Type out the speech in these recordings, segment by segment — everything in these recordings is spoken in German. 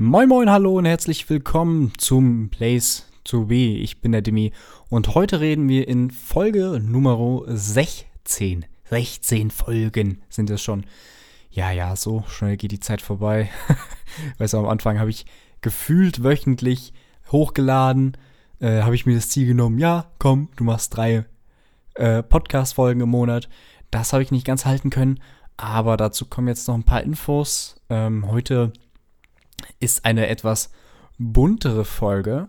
Moin Moin, hallo und herzlich willkommen zum Place to Be. Ich bin der Demi und heute reden wir in Folge Nummer 16. 16 Folgen sind es schon. Ja, ja, so schnell geht die Zeit vorbei. weißt du, am Anfang habe ich gefühlt wöchentlich hochgeladen, äh, habe ich mir das Ziel genommen, ja, komm, du machst drei äh, Podcast-Folgen im Monat. Das habe ich nicht ganz halten können, aber dazu kommen jetzt noch ein paar Infos. Ähm, heute ist eine etwas buntere Folge,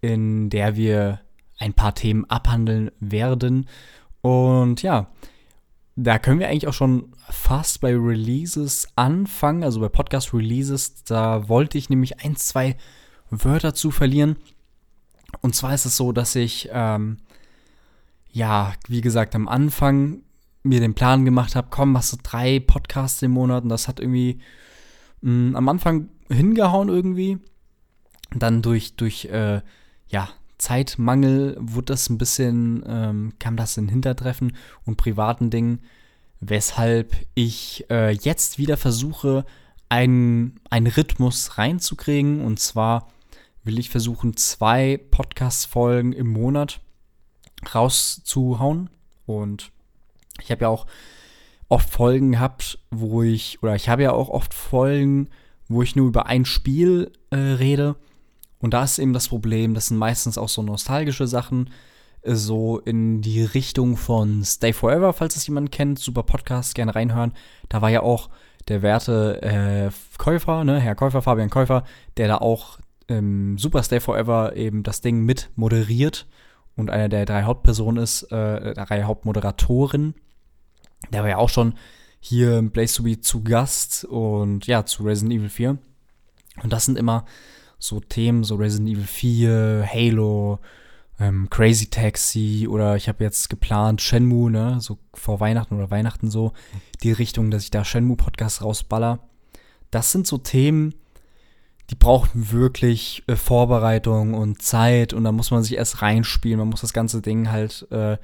in der wir ein paar Themen abhandeln werden. Und ja, da können wir eigentlich auch schon fast bei Releases anfangen, also bei Podcast-Releases. Da wollte ich nämlich ein, zwei Wörter zu verlieren. Und zwar ist es so, dass ich, ähm, ja, wie gesagt, am Anfang mir den Plan gemacht habe, komm, machst du drei Podcasts im Monat. Und das hat irgendwie mh, mm, am Anfang hingehauen irgendwie. Dann durch, durch äh, ja, Zeitmangel wurde das ein bisschen, ähm, kam das in Hintertreffen und privaten Dingen, weshalb ich äh, jetzt wieder versuche, einen, einen Rhythmus reinzukriegen. Und zwar will ich versuchen, zwei Podcast-Folgen im Monat rauszuhauen. Und ich habe ja auch oft Folgen gehabt, wo ich, oder ich habe ja auch oft Folgen, wo ich nur über ein Spiel äh, rede. Und da ist eben das Problem, das sind meistens auch so nostalgische Sachen, äh, so in die Richtung von Stay Forever, falls es jemand kennt, super Podcast, gerne reinhören. Da war ja auch der werte äh, Käufer, ne, Herr Käufer, Fabian Käufer, der da auch ähm, Super Stay Forever eben das Ding mit moderiert und einer der drei Hauptpersonen ist, äh, drei Hauptmoderatoren. Der war ja auch schon hier im Place to Be zu Gast und ja, zu Resident Evil 4. Und das sind immer so Themen, so Resident Evil 4, Halo, ähm, Crazy Taxi oder ich habe jetzt geplant Shenmue, ne, so vor Weihnachten oder Weihnachten so, die Richtung, dass ich da Shenmue-Podcast rausballer. Das sind so Themen, die brauchen wirklich äh, Vorbereitung und Zeit und da muss man sich erst reinspielen, man muss das ganze Ding halt äh,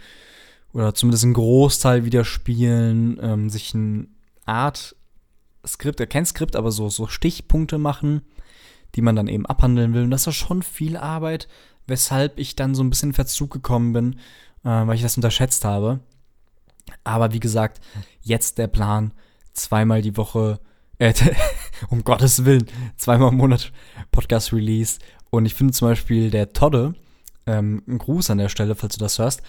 oder zumindest einen Großteil wieder spielen, ähm, sich eine Art Skript, kein Skript, aber so, so Stichpunkte machen, die man dann eben abhandeln will. Und das ist schon viel Arbeit, weshalb ich dann so ein bisschen in Verzug gekommen bin, äh, weil ich das unterschätzt habe. Aber wie gesagt, jetzt der Plan, zweimal die Woche, äh, um Gottes Willen, zweimal im Monat Podcast Release. Und ich finde zum Beispiel der Todde, ähm, ein Gruß an der Stelle, falls du das hörst,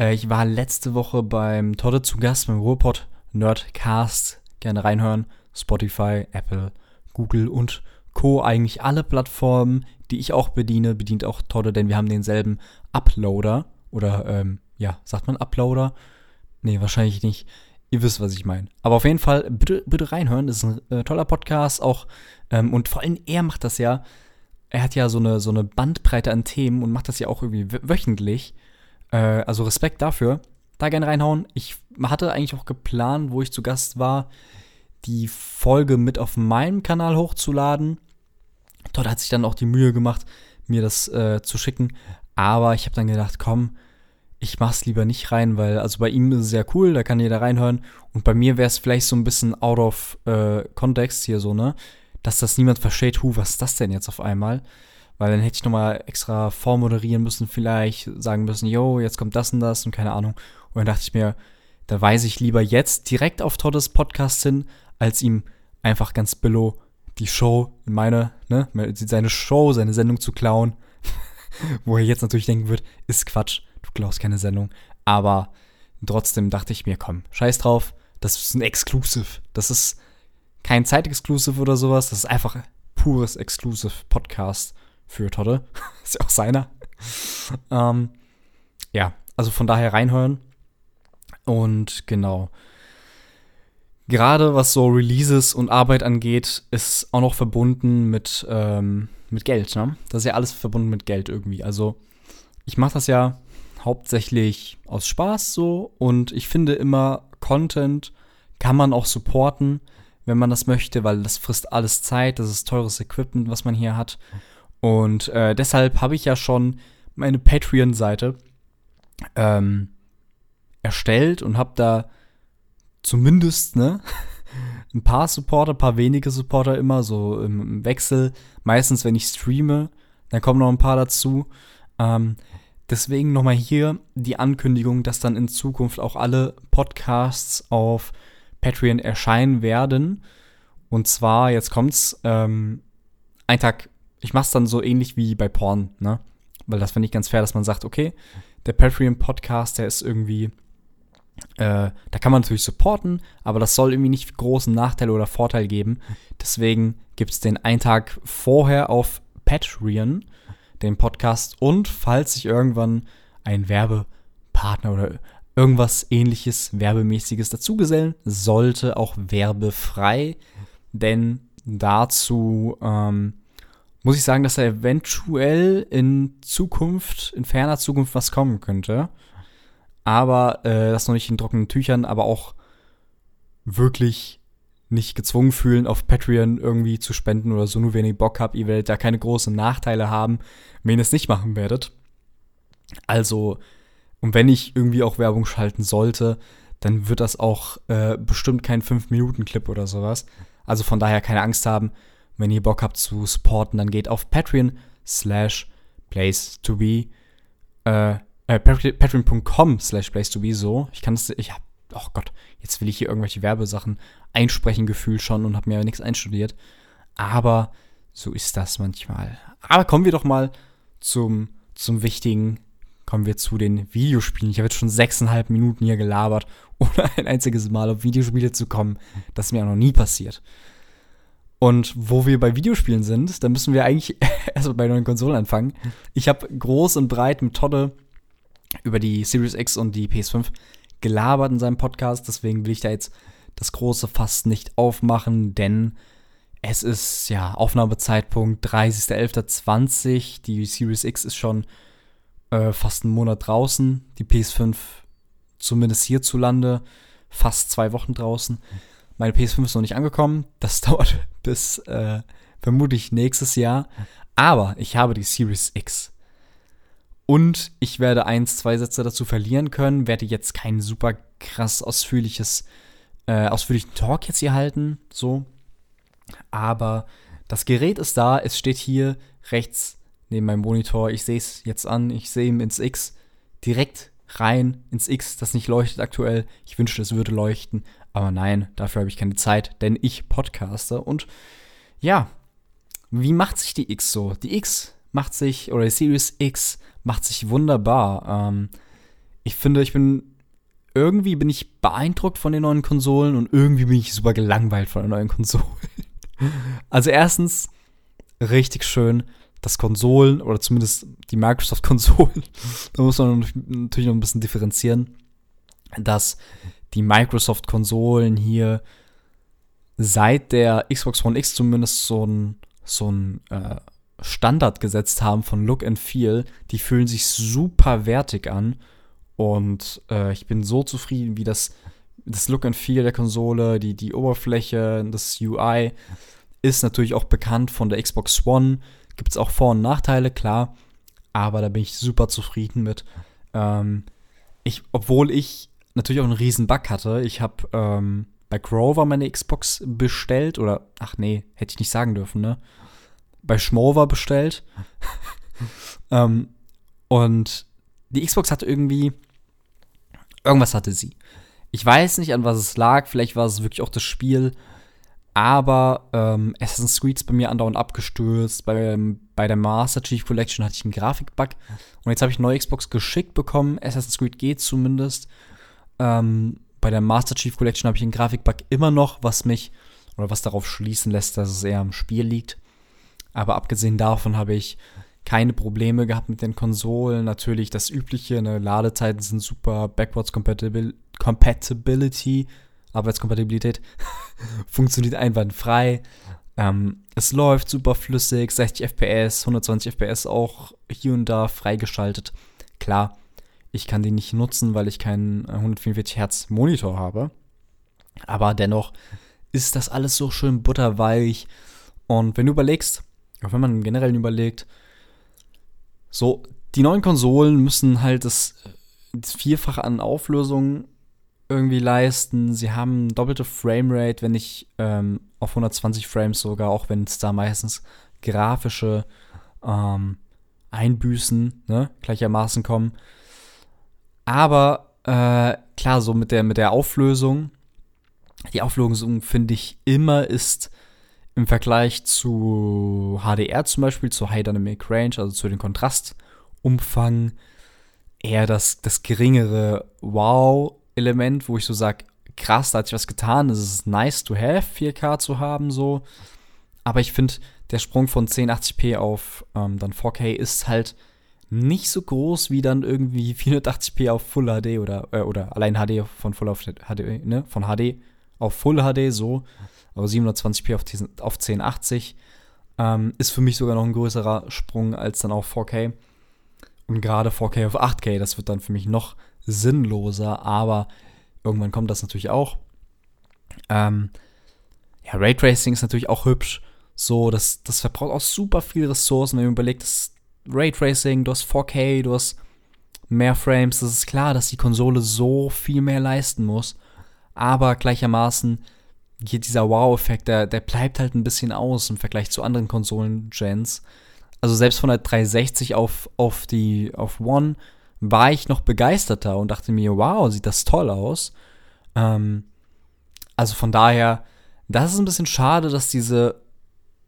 äh, ich war letzte Woche beim Todde zu Gast beim Ruhrpott Nerdcast. Gerne reinhören. Spotify, Apple, Google und Co. Eigentlich alle Plattformen, die ich auch bediene, bedient auch Todde, denn wir haben denselben Uploader. Oder, ähm, ja, sagt man Uploader? Nee, wahrscheinlich nicht. Ihr wisst, was ich meine. Aber auf jeden Fall, bitte, bitte reinhören. Das ist ein äh, toller Podcast auch. Ähm, und vor allem, er macht das ja. Er hat ja so eine, so eine Bandbreite an Themen und macht das ja auch irgendwie wöchentlich. Äh, also Respekt dafür. Da gerne reinhauen. Ich hatte eigentlich auch geplant, wo ich zu Gast war, die Folge mit auf meinem Kanal hochzuladen. Dort hat sich dann auch die Mühe gemacht, mir das äh, zu schicken. Aber ich habe dann gedacht, komm, ich mach's lieber nicht rein, weil, also bei ihm ist es ja cool, da kann jeder reinhören. Und bei mir wäre es vielleicht so ein bisschen out of äh, context hier so, ne? Dass das niemand versteht, hu, was ist das denn jetzt auf einmal? Weil dann hätte ich nochmal extra vormoderieren müssen, vielleicht sagen müssen, yo, jetzt kommt das und das und keine Ahnung. Und dann dachte ich mir, da weise ich lieber jetzt direkt auf Toddes Podcast hin, als ihm einfach ganz billow die Show, meine, ne, seine Show, seine Sendung zu klauen. Wo er jetzt natürlich denken wird, ist Quatsch, du klaust keine Sendung. Aber trotzdem dachte ich mir, komm, scheiß drauf, das ist ein Exclusive. Das ist kein Zeitexclusive oder sowas, das ist einfach pures Exclusive Für Todde. ist ja auch seiner. ähm, ja, also von daher reinhören. Und genau. Gerade was so Releases und Arbeit angeht, ist auch noch verbunden mit, ähm, mit Geld. Ne? Das ist ja alles verbunden mit Geld irgendwie. Also ich mache das ja hauptsächlich aus Spaß so und ich finde immer, Content kann man auch supporten, wenn man das möchte, weil das frisst alles Zeit, das ist teures Equipment, was man hier hat. Und äh, deshalb habe ich ja schon meine Patreon-Seite ähm, erstellt und habe da zumindest ne, ein paar Supporter, ein paar wenige Supporter immer, so im, Wechsel. Meistens, wenn ich streame, dann kommen noch ein paar dazu. Ähm, deswegen nochmal hier die Ankündigung, dass dann in Zukunft auch alle Podcasts auf Patreon erscheinen werden. Und zwar, jetzt kommt's, ähm, ein Tag, ich mach's dann so ähnlich wie bei Porn, ne? Weil das finde ich ganz fair, dass man sagt, okay, der Patreon-Podcast, der ist irgendwie äh, da kann man natürlich supporten, aber das soll irgendwie nicht großen Nachteil oder Vorteil geben. Deswegen gibt es den einen Tag vorher auf Patreon, den Podcast. Und falls sich irgendwann ein Werbepartner oder irgendwas ähnliches, werbemäßiges dazugesellen, sollte auch werbefrei. Denn dazu ähm, muss ich sagen, dass da eventuell in Zukunft, in ferner Zukunft was kommen könnte aber äh, das noch nicht in trockenen Tüchern, aber auch wirklich nicht gezwungen fühlen, auf Patreon irgendwie zu spenden oder so, nur wenn ihr Bock habt. Ihr werdet da keine großen Nachteile haben, wenn ihr es nicht machen werdet. Also, und wenn ich irgendwie auch Werbung schalten sollte, dann wird das auch äh, bestimmt kein 5-Minuten-Clip oder sowas. Also von daher keine Angst haben. Wenn ihr Bock habt zu supporten, dann geht auf Patreon slash place to be. Äh, äh, patreon.com slash place to be so. Ich kann das, ich hab, oh Gott, jetzt will ich hier irgendwelche Werbesachen einsprechen, gefühlt schon und habe mir nichts einstudiert. Aber so ist das manchmal. Aber kommen wir doch mal zum, zum Wichtigen. Kommen wir zu den Videospielen. Ich habe jetzt schon sechseinhalb Minuten hier gelabert, ohne ein einziges Mal auf Videospiele zu kommen. Das ist mir auch noch nie passiert. Und wo wir bei Videospielen sind, da müssen wir eigentlich erstmal bei neuen Konsolen anfangen. Ich habe groß und breit mit Todde über die Series X und die PS5 gelabert in seinem Podcast. Deswegen will ich da jetzt das große Fass nicht aufmachen, denn es ist ja Aufnahmezeitpunkt 30.11.20. Die Series X ist schon äh, fast einen Monat draußen. Die PS5 zumindest hierzulande fast zwei Wochen draußen. Meine PS5 ist noch nicht angekommen. Das dauert bis äh, vermutlich nächstes Jahr. Aber ich habe die Series X. Und ich werde eins, zwei Sätze dazu verlieren können, werde jetzt kein super krass ausführliches, äh, ausführlichen Talk jetzt hier halten, so. Aber das Gerät ist da, es steht hier rechts neben meinem Monitor. Ich sehe es jetzt an, ich sehe ihm ins X direkt rein ins X, das nicht leuchtet aktuell. Ich wünschte, es würde leuchten, aber nein, dafür habe ich keine Zeit, denn ich podcaste und ja, wie macht sich die X so? Die X macht sich, oder die Series X macht sich wunderbar. Ähm, ich finde, ich bin irgendwie bin ich beeindruckt von den neuen Konsolen und irgendwie bin ich super gelangweilt von den neuen Konsolen. also erstens richtig schön, dass Konsolen oder zumindest die Microsoft-Konsolen, da muss man natürlich noch ein bisschen differenzieren, dass die Microsoft-Konsolen hier seit der Xbox One X zumindest so ein, so ein äh, Standard gesetzt haben von Look and Feel. Die fühlen sich super wertig an. Und äh, ich bin so zufrieden, wie das, das Look and Feel der Konsole, die, die Oberfläche, das UI ist natürlich auch bekannt von der Xbox One. Gibt es auch Vor- und Nachteile, klar. Aber da bin ich super zufrieden mit. Ähm, ich, obwohl ich natürlich auch einen riesen Bug hatte. Ich habe ähm, bei Grover meine Xbox bestellt. Oder, ach nee, hätte ich nicht sagen dürfen, ne? bei Schmover bestellt. ähm, und die Xbox hatte irgendwie. Irgendwas hatte sie. Ich weiß nicht, an was es lag. Vielleicht war es wirklich auch das Spiel. Aber ähm, Assassin's Creed ist bei mir andauernd abgestürzt. Bei, bei der Master Chief Collection hatte ich einen Grafikbug. Und jetzt habe ich eine neue Xbox geschickt bekommen. Assassin's Creed geht zumindest. Ähm, bei der Master Chief Collection habe ich einen Grafikbug immer noch, was mich oder was darauf schließen lässt, dass es eher am Spiel liegt. Aber abgesehen davon habe ich keine Probleme gehabt mit den Konsolen. Natürlich das Übliche, ne, Ladezeiten sind super, Backwards Compatibil Compatibility, Arbeitskompatibilität funktioniert einwandfrei. Ähm, es läuft super flüssig, 60 FPS, 120 FPS auch hier und da freigeschaltet. Klar, ich kann die nicht nutzen, weil ich keinen 144 Hertz Monitor habe. Aber dennoch ist das alles so schön butterweich. Und wenn du überlegst, auch wenn man generell überlegt, so, die neuen Konsolen müssen halt das, das Vierfache an Auflösung irgendwie leisten. Sie haben doppelte Framerate, wenn nicht ähm, auf 120 Frames sogar, auch wenn es da meistens grafische ähm, Einbüßen ne, gleichermaßen kommen. Aber äh, klar, so mit der, mit der Auflösung, die Auflösung finde ich immer ist im Vergleich zu HDR zum Beispiel, zu High Dynamic Range, also zu den Kontrastumfang, eher das, das geringere Wow-Element, wo ich so sage, krass, da hat sich was getan, es ist nice to have, 4K zu haben, so. Aber ich finde, der Sprung von 1080p auf ähm, dann 4K ist halt nicht so groß wie dann irgendwie 480p auf Full HD oder, äh, oder allein HD von Full auf HD, ne? Von HD auf Full HD so. Aber 720p auf, auf 1080 ähm, ist für mich sogar noch ein größerer Sprung als dann auf 4K. Und gerade 4K auf 8K, das wird dann für mich noch sinnloser, aber irgendwann kommt das natürlich auch. Ähm, ja, Raytracing ist natürlich auch hübsch. So, das, das verbraucht auch super viel Ressourcen, wenn man überlegt, das Raytracing, du hast 4K, du hast mehr Frames. Das ist klar, dass die Konsole so viel mehr leisten muss. Aber gleichermaßen geht dieser Wow-Effekt, der, der bleibt halt ein bisschen aus im Vergleich zu anderen Konsolen-Gens. Also selbst von der 360 auf, auf die auf One war ich noch begeisterter und dachte mir, wow, sieht das toll aus. Ähm, also von daher, das ist ein bisschen schade, dass diese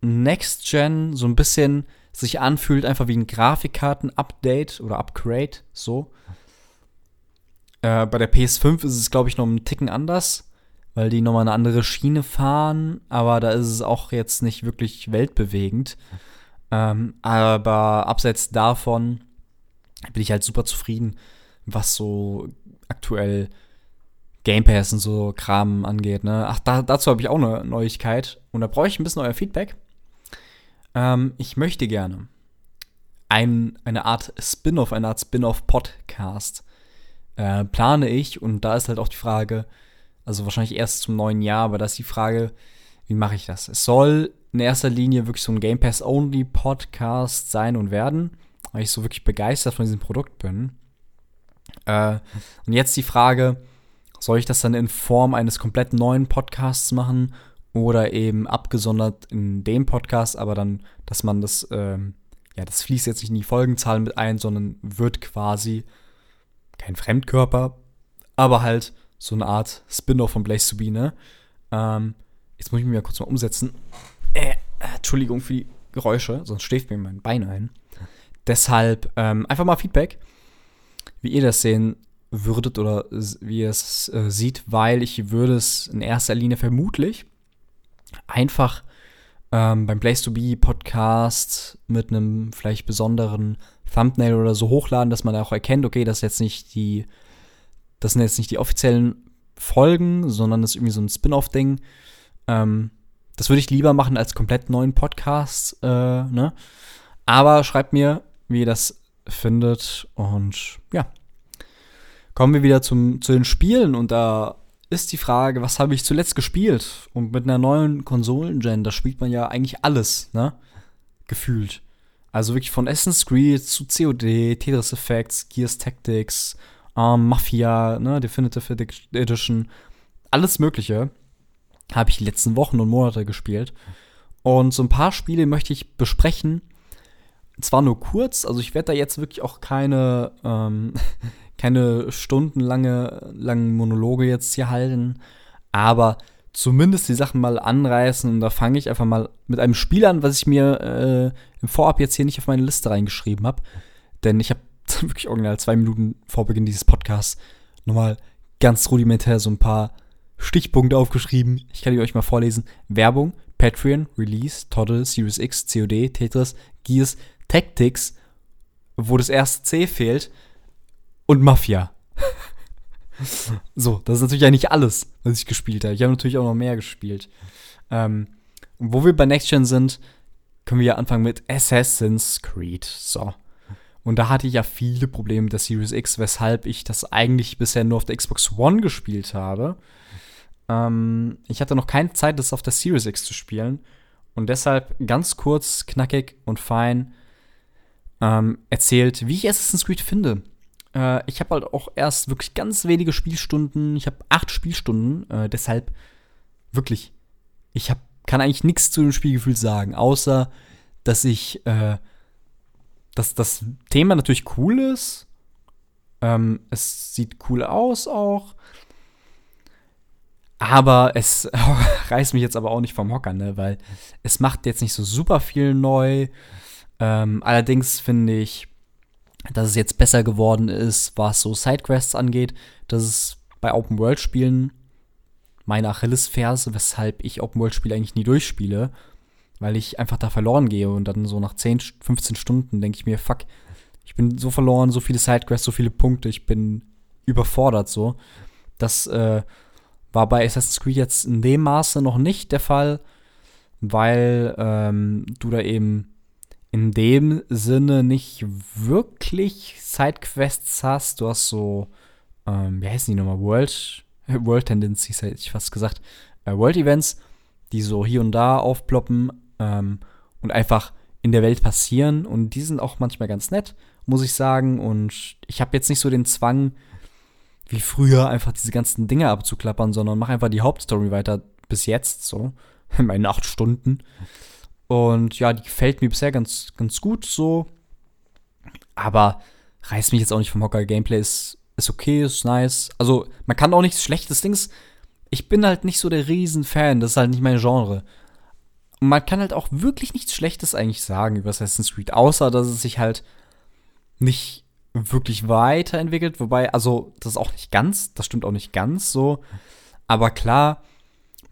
Next Gen so ein bisschen sich anfühlt, einfach wie ein Grafikkarten-Update oder Upgrade, so. Äh, bei der PS5 ist es, glaube ich, noch ein Ticken anders weil die nochmal eine andere Schiene fahren, aber da ist es auch jetzt nicht wirklich weltbewegend. Ähm, aber abseits davon bin ich halt super zufrieden, was so aktuell Game Pass und so Kram angeht. Ne? Ach, da, dazu habe ich auch eine Neuigkeit und da brauche ich ein bisschen euer Feedback. Ähm, ich möchte gerne ein, eine Art Spin-off, eine Art Spin-off-Podcast äh, plane ich und da ist halt auch die Frage, also wahrscheinlich erst zum neuen Jahr, aber da ist die Frage, wie mache ich das? Es soll in erster Linie wirklich so ein Game Pass-Only-Podcast sein und werden, weil ich so wirklich begeistert von diesem Produkt bin. Äh, und jetzt die Frage, soll ich das dann in Form eines komplett neuen Podcasts machen oder eben abgesondert in dem Podcast, aber dann, dass man das, ähm, ja, das fließt jetzt nicht in die Folgenzahlen mit ein, sondern wird quasi kein Fremdkörper, aber halt so eine Art Spin-off von Blaze to Be, ne? Ähm, jetzt muss ich mich mal kurz mal umsetzen. Äh, Entschuldigung für die Geräusche, sonst schläft mir mein Bein ein. Deshalb ähm, einfach mal Feedback, wie ihr das sehen würdet oder wie ihr es äh, sieht, weil ich würde es in erster Linie vermutlich einfach ähm, beim Place to Be Podcast mit einem vielleicht besonderen Thumbnail oder so hochladen, dass man auch erkennt, okay, das ist jetzt nicht die das sind jetzt nicht die offiziellen Folgen, sondern das ist irgendwie so ein Spin-off-Ding. Ähm, das würde ich lieber machen als komplett neuen Podcast, äh, ne? Aber schreibt mir, wie ihr das findet. Und ja. Kommen wir wieder zum, zu den Spielen. Und da ist die Frage, was habe ich zuletzt gespielt? Und mit einer neuen Konsolen-Gen, da spielt man ja eigentlich alles, ne? Gefühlt. Also wirklich von Essence Creed zu COD, Tetris Effects, Gears Tactics, ähm, Mafia, ne, Definitive Edition, alles Mögliche habe ich die letzten Wochen und Monate gespielt. Und so ein paar Spiele möchte ich besprechen. Zwar nur kurz, also ich werde da jetzt wirklich auch keine, ähm, keine stundenlange langen Monologe jetzt hier halten, aber zumindest die Sachen mal anreißen. Und da fange ich einfach mal mit einem Spiel an, was ich mir äh, im Vorab jetzt hier nicht auf meine Liste reingeschrieben habe. Denn ich habe wirklich original zwei Minuten vor Beginn dieses Podcasts nochmal ganz rudimentär so ein paar Stichpunkte aufgeschrieben. Ich kann die euch mal vorlesen. Werbung, Patreon, Release, Toddle, Series X, COD, Tetris, Gears, Tactics, wo das erste C fehlt, und Mafia. so, das ist natürlich eigentlich alles, was ich gespielt habe. Ich habe natürlich auch noch mehr gespielt. Ähm, wo wir bei Next Gen sind, können wir ja anfangen mit Assassin's Creed. So. Und da hatte ich ja viele Probleme mit der Series X, weshalb ich das eigentlich bisher nur auf der Xbox One gespielt habe. Ähm, ich hatte noch keine Zeit, das auf der Series X zu spielen. Und deshalb ganz kurz, knackig und fein ähm, erzählt, wie ich Assassin's Creed finde. Äh, ich habe halt auch erst wirklich ganz wenige Spielstunden. Ich habe acht Spielstunden. Äh, deshalb wirklich, ich hab, kann eigentlich nichts zu dem Spielgefühl sagen, außer dass ich, äh, dass das Thema natürlich cool ist. Ähm, es sieht cool aus auch. Aber es reißt mich jetzt aber auch nicht vom Hocker, ne? Weil es macht jetzt nicht so super viel neu. Ähm, allerdings finde ich, dass es jetzt besser geworden ist, was so Sidequests angeht. Das ist bei Open-World-Spielen meine Achillesferse, weshalb ich Open-World-Spiele eigentlich nie durchspiele, weil ich einfach da verloren gehe und dann so nach 10, 15 Stunden denke ich mir, fuck, ich bin so verloren, so viele Sidequests, so viele Punkte, ich bin überfordert so. Das äh, war bei Assassin's Creed jetzt in dem Maße noch nicht der Fall, weil ähm, du da eben in dem Sinne nicht wirklich Sidequests hast. Du hast so, ähm, wie heißen die nochmal? World, World Tendencies, hätte ich fast gesagt. Äh, World Events, die so hier und da aufploppen ähm, und einfach in der Welt passieren. Und die sind auch manchmal ganz nett, muss ich sagen. Und ich habe jetzt nicht so den Zwang, wie früher, einfach diese ganzen Dinge abzuklappern, sondern mache einfach die Hauptstory weiter bis jetzt, so, in meinen acht Stunden. Und ja, die gefällt mir bisher ganz, ganz gut so. Aber reißt mich jetzt auch nicht vom Hocker. Gameplay ist, ist okay, ist nice. Also, man kann auch nichts Schlechtes. Dings. Ich bin halt nicht so der Riesenfan. Das ist halt nicht mein Genre. Und man kann halt auch wirklich nichts Schlechtes eigentlich sagen über Assassin's Creed. Außer, dass es sich halt nicht wirklich weiterentwickelt. Wobei, also, das ist auch nicht ganz. Das stimmt auch nicht ganz so. Aber klar,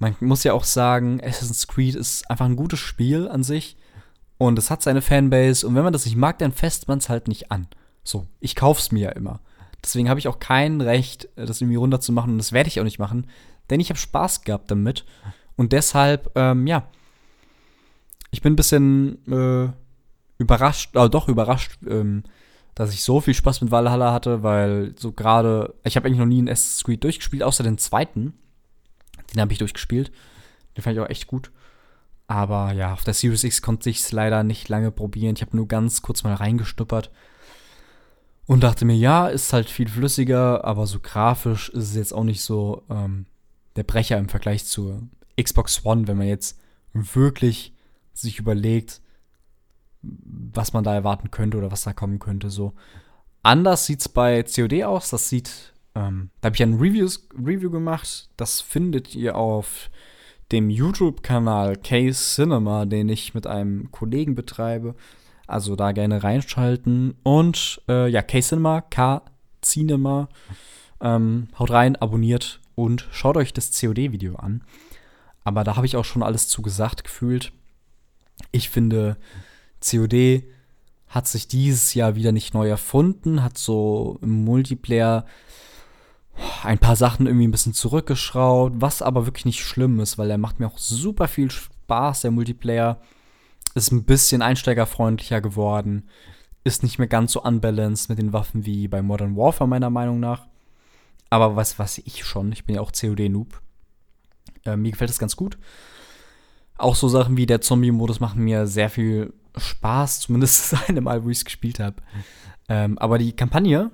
man muss ja auch sagen, Assassin's Creed ist einfach ein gutes Spiel an sich und es hat seine Fanbase und wenn man das nicht mag, dann fest man es halt nicht an. So, ich kauf's mir ja immer. Deswegen habe ich auch kein Recht, das irgendwie runterzumachen und das werde ich auch nicht machen, denn ich habe Spaß gehabt damit und deshalb, ähm, ja, ich bin ein bisschen äh, überrascht, äh, doch überrascht, ähm, dass ich so viel Spaß mit Valhalla hatte, weil so gerade, ich habe eigentlich noch nie ein Assassin's Creed durchgespielt, außer den zweiten. Den habe ich durchgespielt. Den fand ich auch echt gut. Aber ja, auf der Series X konnte ich es leider nicht lange probieren. Ich habe nur ganz kurz mal reingestuppert und dachte mir, ja, ist halt viel flüssiger, aber so grafisch ist es jetzt auch nicht so ähm, der Brecher im Vergleich zur Xbox One, wenn man jetzt wirklich sich überlegt, was man da erwarten könnte oder was da kommen könnte. So anders sieht es bei COD aus. Das sieht ähm, da habe ich ein Reviews, Review gemacht. Das findet ihr auf dem YouTube-Kanal K-Cinema, den ich mit einem Kollegen betreibe. Also da gerne reinschalten. Und äh, ja, K-Cinema, K-Cinema. Ähm, haut rein, abonniert und schaut euch das COD-Video an. Aber da habe ich auch schon alles zu gesagt gefühlt. Ich finde, COD hat sich dieses Jahr wieder nicht neu erfunden, hat so im Multiplayer ein paar Sachen irgendwie ein bisschen zurückgeschraubt, was aber wirklich nicht schlimm ist, weil er macht mir auch super viel Spaß, der Multiplayer. Ist ein bisschen einsteigerfreundlicher geworden, ist nicht mehr ganz so unbalanced mit den Waffen wie bei Modern Warfare, meiner Meinung nach. Aber was weiß ich schon, ich bin ja auch COD-Noob. Äh, mir gefällt das ganz gut. Auch so Sachen wie der Zombie-Modus machen mir sehr viel Spaß, zumindest das eine Mal, wo ich es gespielt habe. Ähm, aber die Kampagne,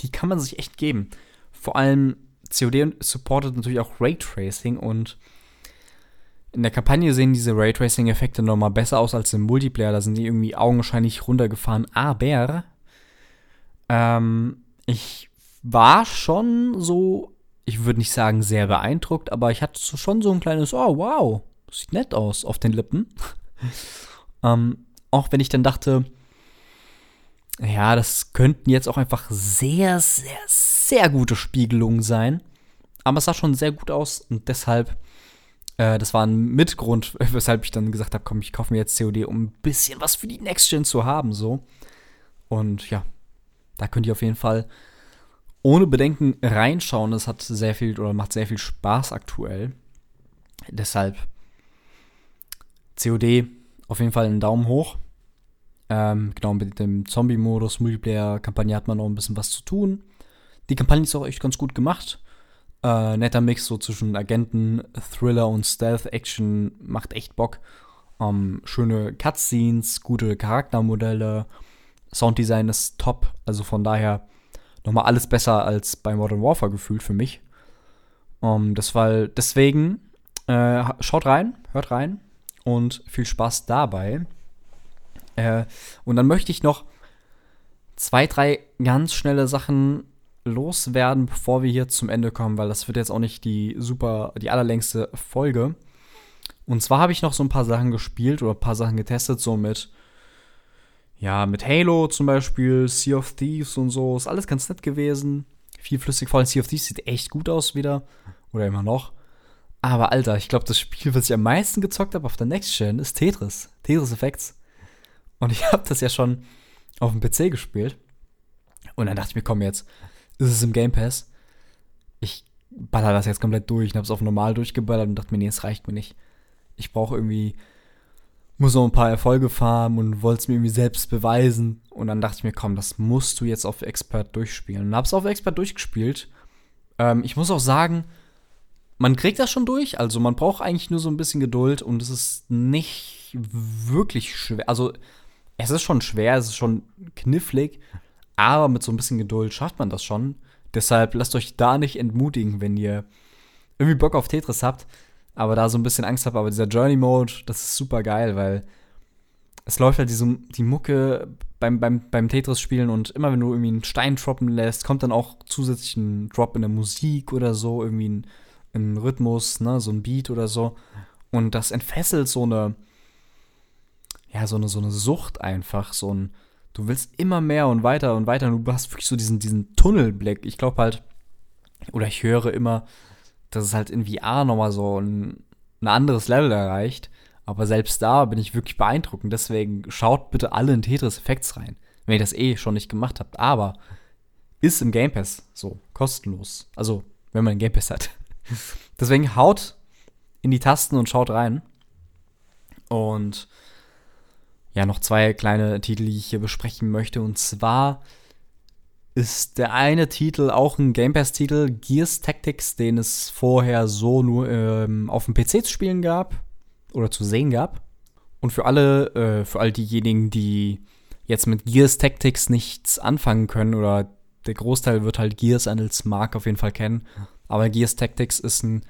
die kann man sich echt geben. Vor allem COD supportet natürlich auch Raytracing und in der Kampagne sehen diese Raytracing-Effekte nochmal besser aus als im Multiplayer. Da sind die irgendwie augenscheinlich runtergefahren. Aber ähm, ich war schon so, ich würde nicht sagen sehr beeindruckt, aber ich hatte schon so ein kleines, oh wow, sieht nett aus auf den Lippen. ähm, auch wenn ich dann dachte, ja, das könnten jetzt auch einfach sehr, sehr, sehr gute Spiegelungen sein. Aber es sah schon sehr gut aus und deshalb, äh, das war ein Mitgrund, weshalb ich dann gesagt habe, komm, ich kaufe mir jetzt COD, um ein bisschen was für die Next Gen zu haben, so. Und ja, da könnt ihr auf jeden Fall ohne Bedenken reinschauen. Es hat sehr viel oder macht sehr viel Spaß aktuell. Deshalb COD auf jeden Fall einen Daumen hoch. Ähm, genau, mit dem Zombie-Modus, Multiplayer-Kampagne hat man noch ein bisschen was zu tun. Die Kampagne ist auch echt ganz gut gemacht. Äh, netter Mix so zwischen Agenten, Thriller und Stealth-Action macht echt Bock. Ähm, schöne Cutscenes, gute Charaktermodelle, Sounddesign ist top. Also von daher nochmal alles besser als bei Modern Warfare gefühlt für mich. Ähm, das war deswegen, äh, schaut rein, hört rein und viel Spaß dabei. Äh, und dann möchte ich noch zwei, drei ganz schnelle Sachen loswerden, bevor wir hier zum Ende kommen, weil das wird jetzt auch nicht die super, die allerlängste Folge. Und zwar habe ich noch so ein paar Sachen gespielt oder ein paar Sachen getestet, so mit, ja, mit Halo zum Beispiel, Sea of Thieves und so. Ist alles ganz nett gewesen. Viel flüssig, vor allem Sea of Thieves sieht echt gut aus wieder. Oder immer noch. Aber Alter, ich glaube, das Spiel, was ich am meisten gezockt habe auf der Next Gen, ist Tetris. Tetris Effects. Und ich habe das ja schon auf dem PC gespielt. Und dann dachte ich mir, komm jetzt, ist es im Game Pass. Ich baller das jetzt komplett durch und habe es auf normal durchgeballert und dachte mir, nee, es reicht mir nicht. Ich brauche irgendwie, muss noch ein paar Erfolge farmen und wollte es mir irgendwie selbst beweisen. Und dann dachte ich mir, komm, das musst du jetzt auf Expert durchspielen. Und habe es auf Expert durchgespielt. Ähm, ich muss auch sagen, man kriegt das schon durch. Also man braucht eigentlich nur so ein bisschen Geduld und es ist nicht wirklich schwer. Also es ist schon schwer, es ist schon knifflig, aber mit so ein bisschen Geduld schafft man das schon. Deshalb lasst euch da nicht entmutigen, wenn ihr irgendwie Bock auf Tetris habt, aber da so ein bisschen Angst habt. Aber dieser Journey Mode, das ist super geil, weil es läuft halt diese, die Mucke beim, beim, beim Tetris-Spielen und immer wenn du irgendwie einen Stein droppen lässt, kommt dann auch zusätzlich ein Drop in der Musik oder so, irgendwie ein, ein Rhythmus, ne, so ein Beat oder so. Und das entfesselt so eine, ja, so eine, so eine Sucht einfach, so ein, du willst immer mehr und weiter und weiter und du hast wirklich so diesen, diesen Tunnelblick. Ich glaube halt, oder ich höre immer, dass es halt in VR nochmal so ein, ein anderes Level erreicht. Aber selbst da bin ich wirklich beeindruckend. Deswegen schaut bitte alle in Tetris Effects rein, wenn ihr das eh schon nicht gemacht habt. Aber ist im Game Pass so kostenlos. Also, wenn man einen Game Pass hat. Deswegen haut in die Tasten und schaut rein. Und ja noch zwei kleine Titel, die ich hier besprechen möchte. Und zwar ist der eine Titel auch ein Game Pass-Titel, Gears Tactics, den es vorher so nur ähm, auf dem PC zu spielen gab oder zu sehen gab. Und für alle, äh, für all diejenigen, die jetzt mit Gears Tactics nichts anfangen können oder der Großteil wird halt Gears als Mark auf jeden Fall kennen. Aber Gears Tactics ist ein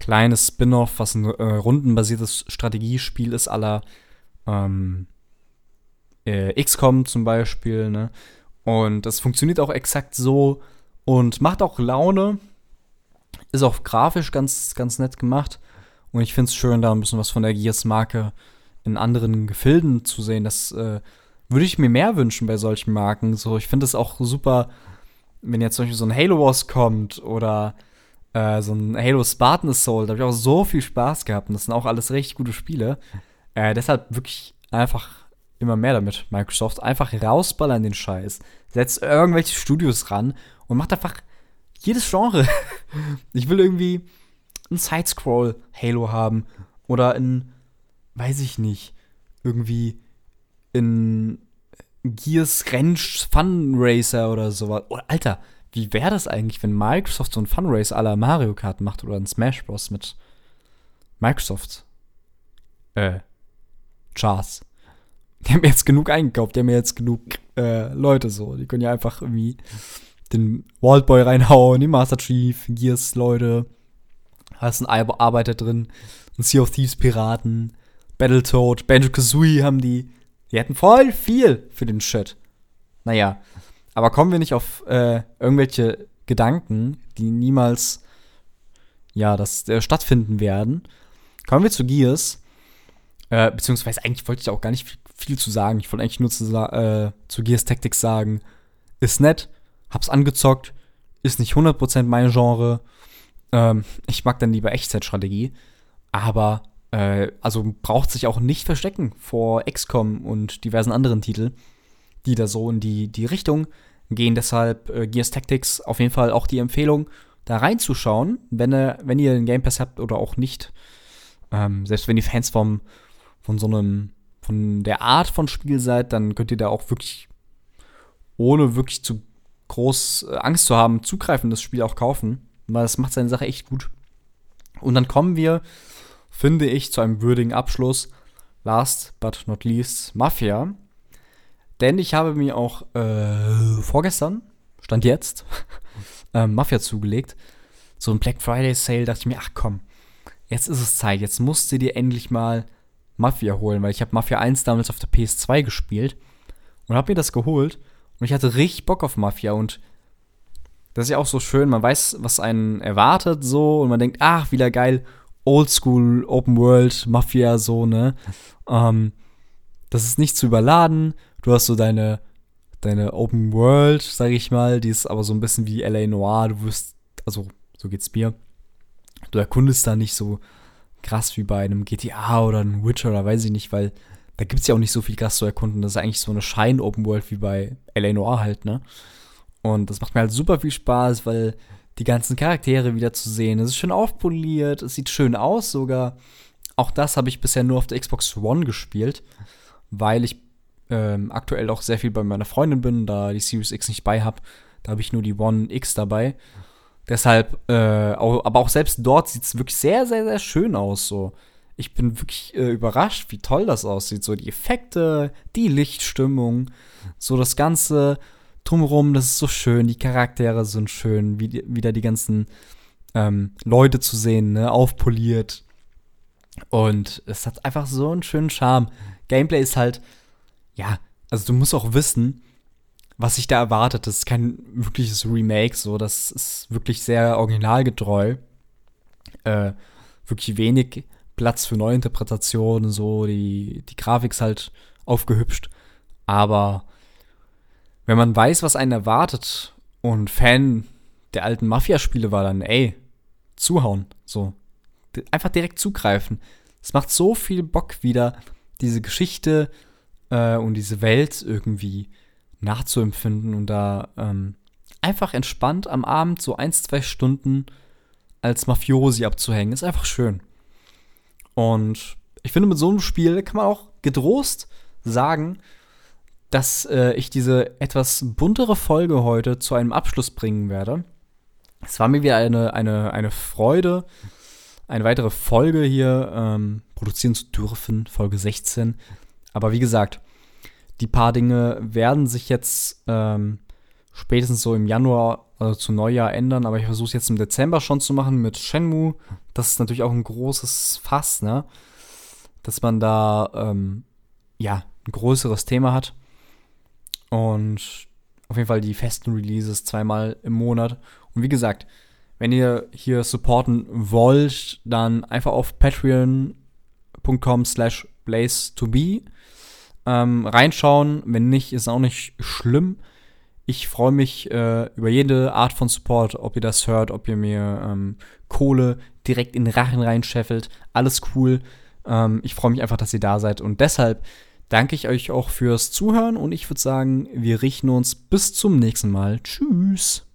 kleines Spin-off, was ein äh, rundenbasiertes Strategiespiel ist, aller ähm, äh, XCOM zum Beispiel, ne? Und das funktioniert auch exakt so und macht auch Laune. Ist auch grafisch ganz, ganz nett gemacht. Und ich finde es schön, da ein bisschen was von der Gears-Marke in anderen Gefilden zu sehen. Das äh, würde ich mir mehr wünschen bei solchen Marken. So, ich finde es auch super, wenn jetzt zum Beispiel so ein Halo Wars kommt oder äh, so ein Halo Spartan Assault. Da habe ich auch so viel Spaß gehabt. Und das sind auch alles richtig gute Spiele. Äh, deshalb wirklich einfach immer mehr damit, Microsoft. Einfach rausballern den Scheiß. Setzt irgendwelche Studios ran und macht einfach jedes Genre. ich will irgendwie ein Sidescroll-Halo haben. Oder in, weiß ich nicht, irgendwie in Gears Wrench Fun Racer oder sowas. Oh, Alter, wie wäre das eigentlich, wenn Microsoft so ein Fun Race à la Mario Kart macht oder ein Smash Bros. mit Microsoft? Äh, Chars die haben jetzt genug eingekauft, die haben jetzt genug äh, Leute so. Die können ja einfach irgendwie den Waldboy reinhauen, die Master Chief, Gears Leute. Hast einen Arbeiter drin, ein Sea of Thieves Piraten, Battletoad, Banjo Kazooie haben die. Die hätten voll viel für den Shit. Naja, aber kommen wir nicht auf äh, irgendwelche Gedanken, die niemals ja, das äh, stattfinden werden. Kommen wir zu Gears. Äh, beziehungsweise eigentlich wollte ich auch gar nicht viel viel zu sagen. Ich wollte eigentlich nur zu, äh, zu Gears Tactics sagen, ist nett, hab's angezockt, ist nicht 100% mein Genre. Ähm, ich mag dann lieber Echtzeitstrategie. Aber, äh, also braucht sich auch nicht verstecken vor XCOM und diversen anderen Titeln, die da so in die, die Richtung gehen. Deshalb äh, Gears Tactics auf jeden Fall auch die Empfehlung, da reinzuschauen, wenn, äh, wenn ihr den Game Pass habt oder auch nicht. Ähm, selbst wenn ihr Fans vom, von so einem von der Art von Spiel seid, dann könnt ihr da auch wirklich, ohne wirklich zu groß äh, Angst zu haben, zugreifen, das Spiel auch kaufen. Weil das macht seine Sache echt gut. Und dann kommen wir, finde ich, zu einem würdigen Abschluss. Last but not least, Mafia. Denn ich habe mir auch äh, vorgestern stand jetzt, ähm, Mafia zugelegt. So ein Black Friday Sale dachte ich mir, ach komm, jetzt ist es Zeit, jetzt musst du dir endlich mal Mafia holen, weil ich habe Mafia 1 damals auf der PS2 gespielt und habe mir das geholt und ich hatte richtig Bock auf Mafia und das ist ja auch so schön, man weiß, was einen erwartet so und man denkt, ach, wieder geil, Oldschool, Open World, Mafia so, ne? Ähm, das ist nicht zu überladen, du hast so deine, deine Open World, sag ich mal, die ist aber so ein bisschen wie LA Noir, du wirst, also so geht's mir. Du erkundest da nicht so krass wie bei einem GTA oder einem Witcher oder weiß ich nicht, weil da gibt es ja auch nicht so viel krass zu erkunden. Das ist eigentlich so eine Schein-Open World wie bei LA Noir halt, ne? Und das macht mir halt super viel Spaß, weil die ganzen Charaktere wieder zu sehen. Es ist schön aufpoliert, es sieht schön aus sogar. Auch das habe ich bisher nur auf der Xbox One gespielt, weil ich ähm, aktuell auch sehr viel bei meiner Freundin bin, da die Series X nicht bei habe. Da habe ich nur die One X dabei. Deshalb, äh, auch, aber auch selbst dort sieht es wirklich sehr, sehr, sehr schön aus. So. Ich bin wirklich äh, überrascht, wie toll das aussieht. So die Effekte, die Lichtstimmung, so das Ganze drumherum, das ist so schön. Die Charaktere sind schön, wie wieder die ganzen ähm, Leute zu sehen, ne? aufpoliert. Und es hat einfach so einen schönen Charme. Gameplay ist halt, ja, also du musst auch wissen, was sich da erwartet. Das ist kein wirkliches Remake, so, das ist wirklich sehr originalgetreu. Äh, wirklich wenig Platz für Neuinterpretationen, so, die, die Grafik ist halt aufgehübscht. Aber wenn man weiß, was einen erwartet und Fan der alten Mafia-Spiele war, dann, ey, zuhauen, so. Einfach direkt zugreifen. Es macht so viel Bock wieder, diese Geschichte äh, und diese Welt irgendwie nachzuempfinden und da ähm, einfach entspannt am Abend so ein, zwei Stunden als Mafiosi abzuhängen, ist einfach schön. Und ich finde, mit so einem Spiel kann man auch gedrost sagen, dass äh, ich diese etwas buntere Folge heute zu einem Abschluss bringen werde. Es war mir wieder eine, eine, eine Freude, eine weitere Folge hier ähm, produzieren zu dürfen, Folge 16. Aber wie gesagt, die paar Dinge werden sich jetzt ähm, spätestens so im Januar, also zu Neujahr ändern, aber ich versuche es jetzt im Dezember schon zu machen mit Shenmue. Das ist natürlich auch ein großes Fass, ne? Dass man da, ähm, ja, ein größeres Thema hat. Und auf jeden Fall die festen Releases zweimal im Monat. Und wie gesagt, wenn ihr hier supporten wollt, dann einfach auf patreon.com slash blaze to be ähm, reinschauen. Wenn nicht, ist auch nicht schlimm. Ich freue mich äh, über jede Art von Support, ob ihr das hört, ob ihr mir ähm, Kohle direkt in den Rachen reinscheffelt. Alles cool. Ähm, ich freue mich einfach, dass ihr da seid. Und deshalb danke ich euch auch fürs Zuhören und ich würde sagen, wir richten uns bis zum nächsten Mal. Tschüss.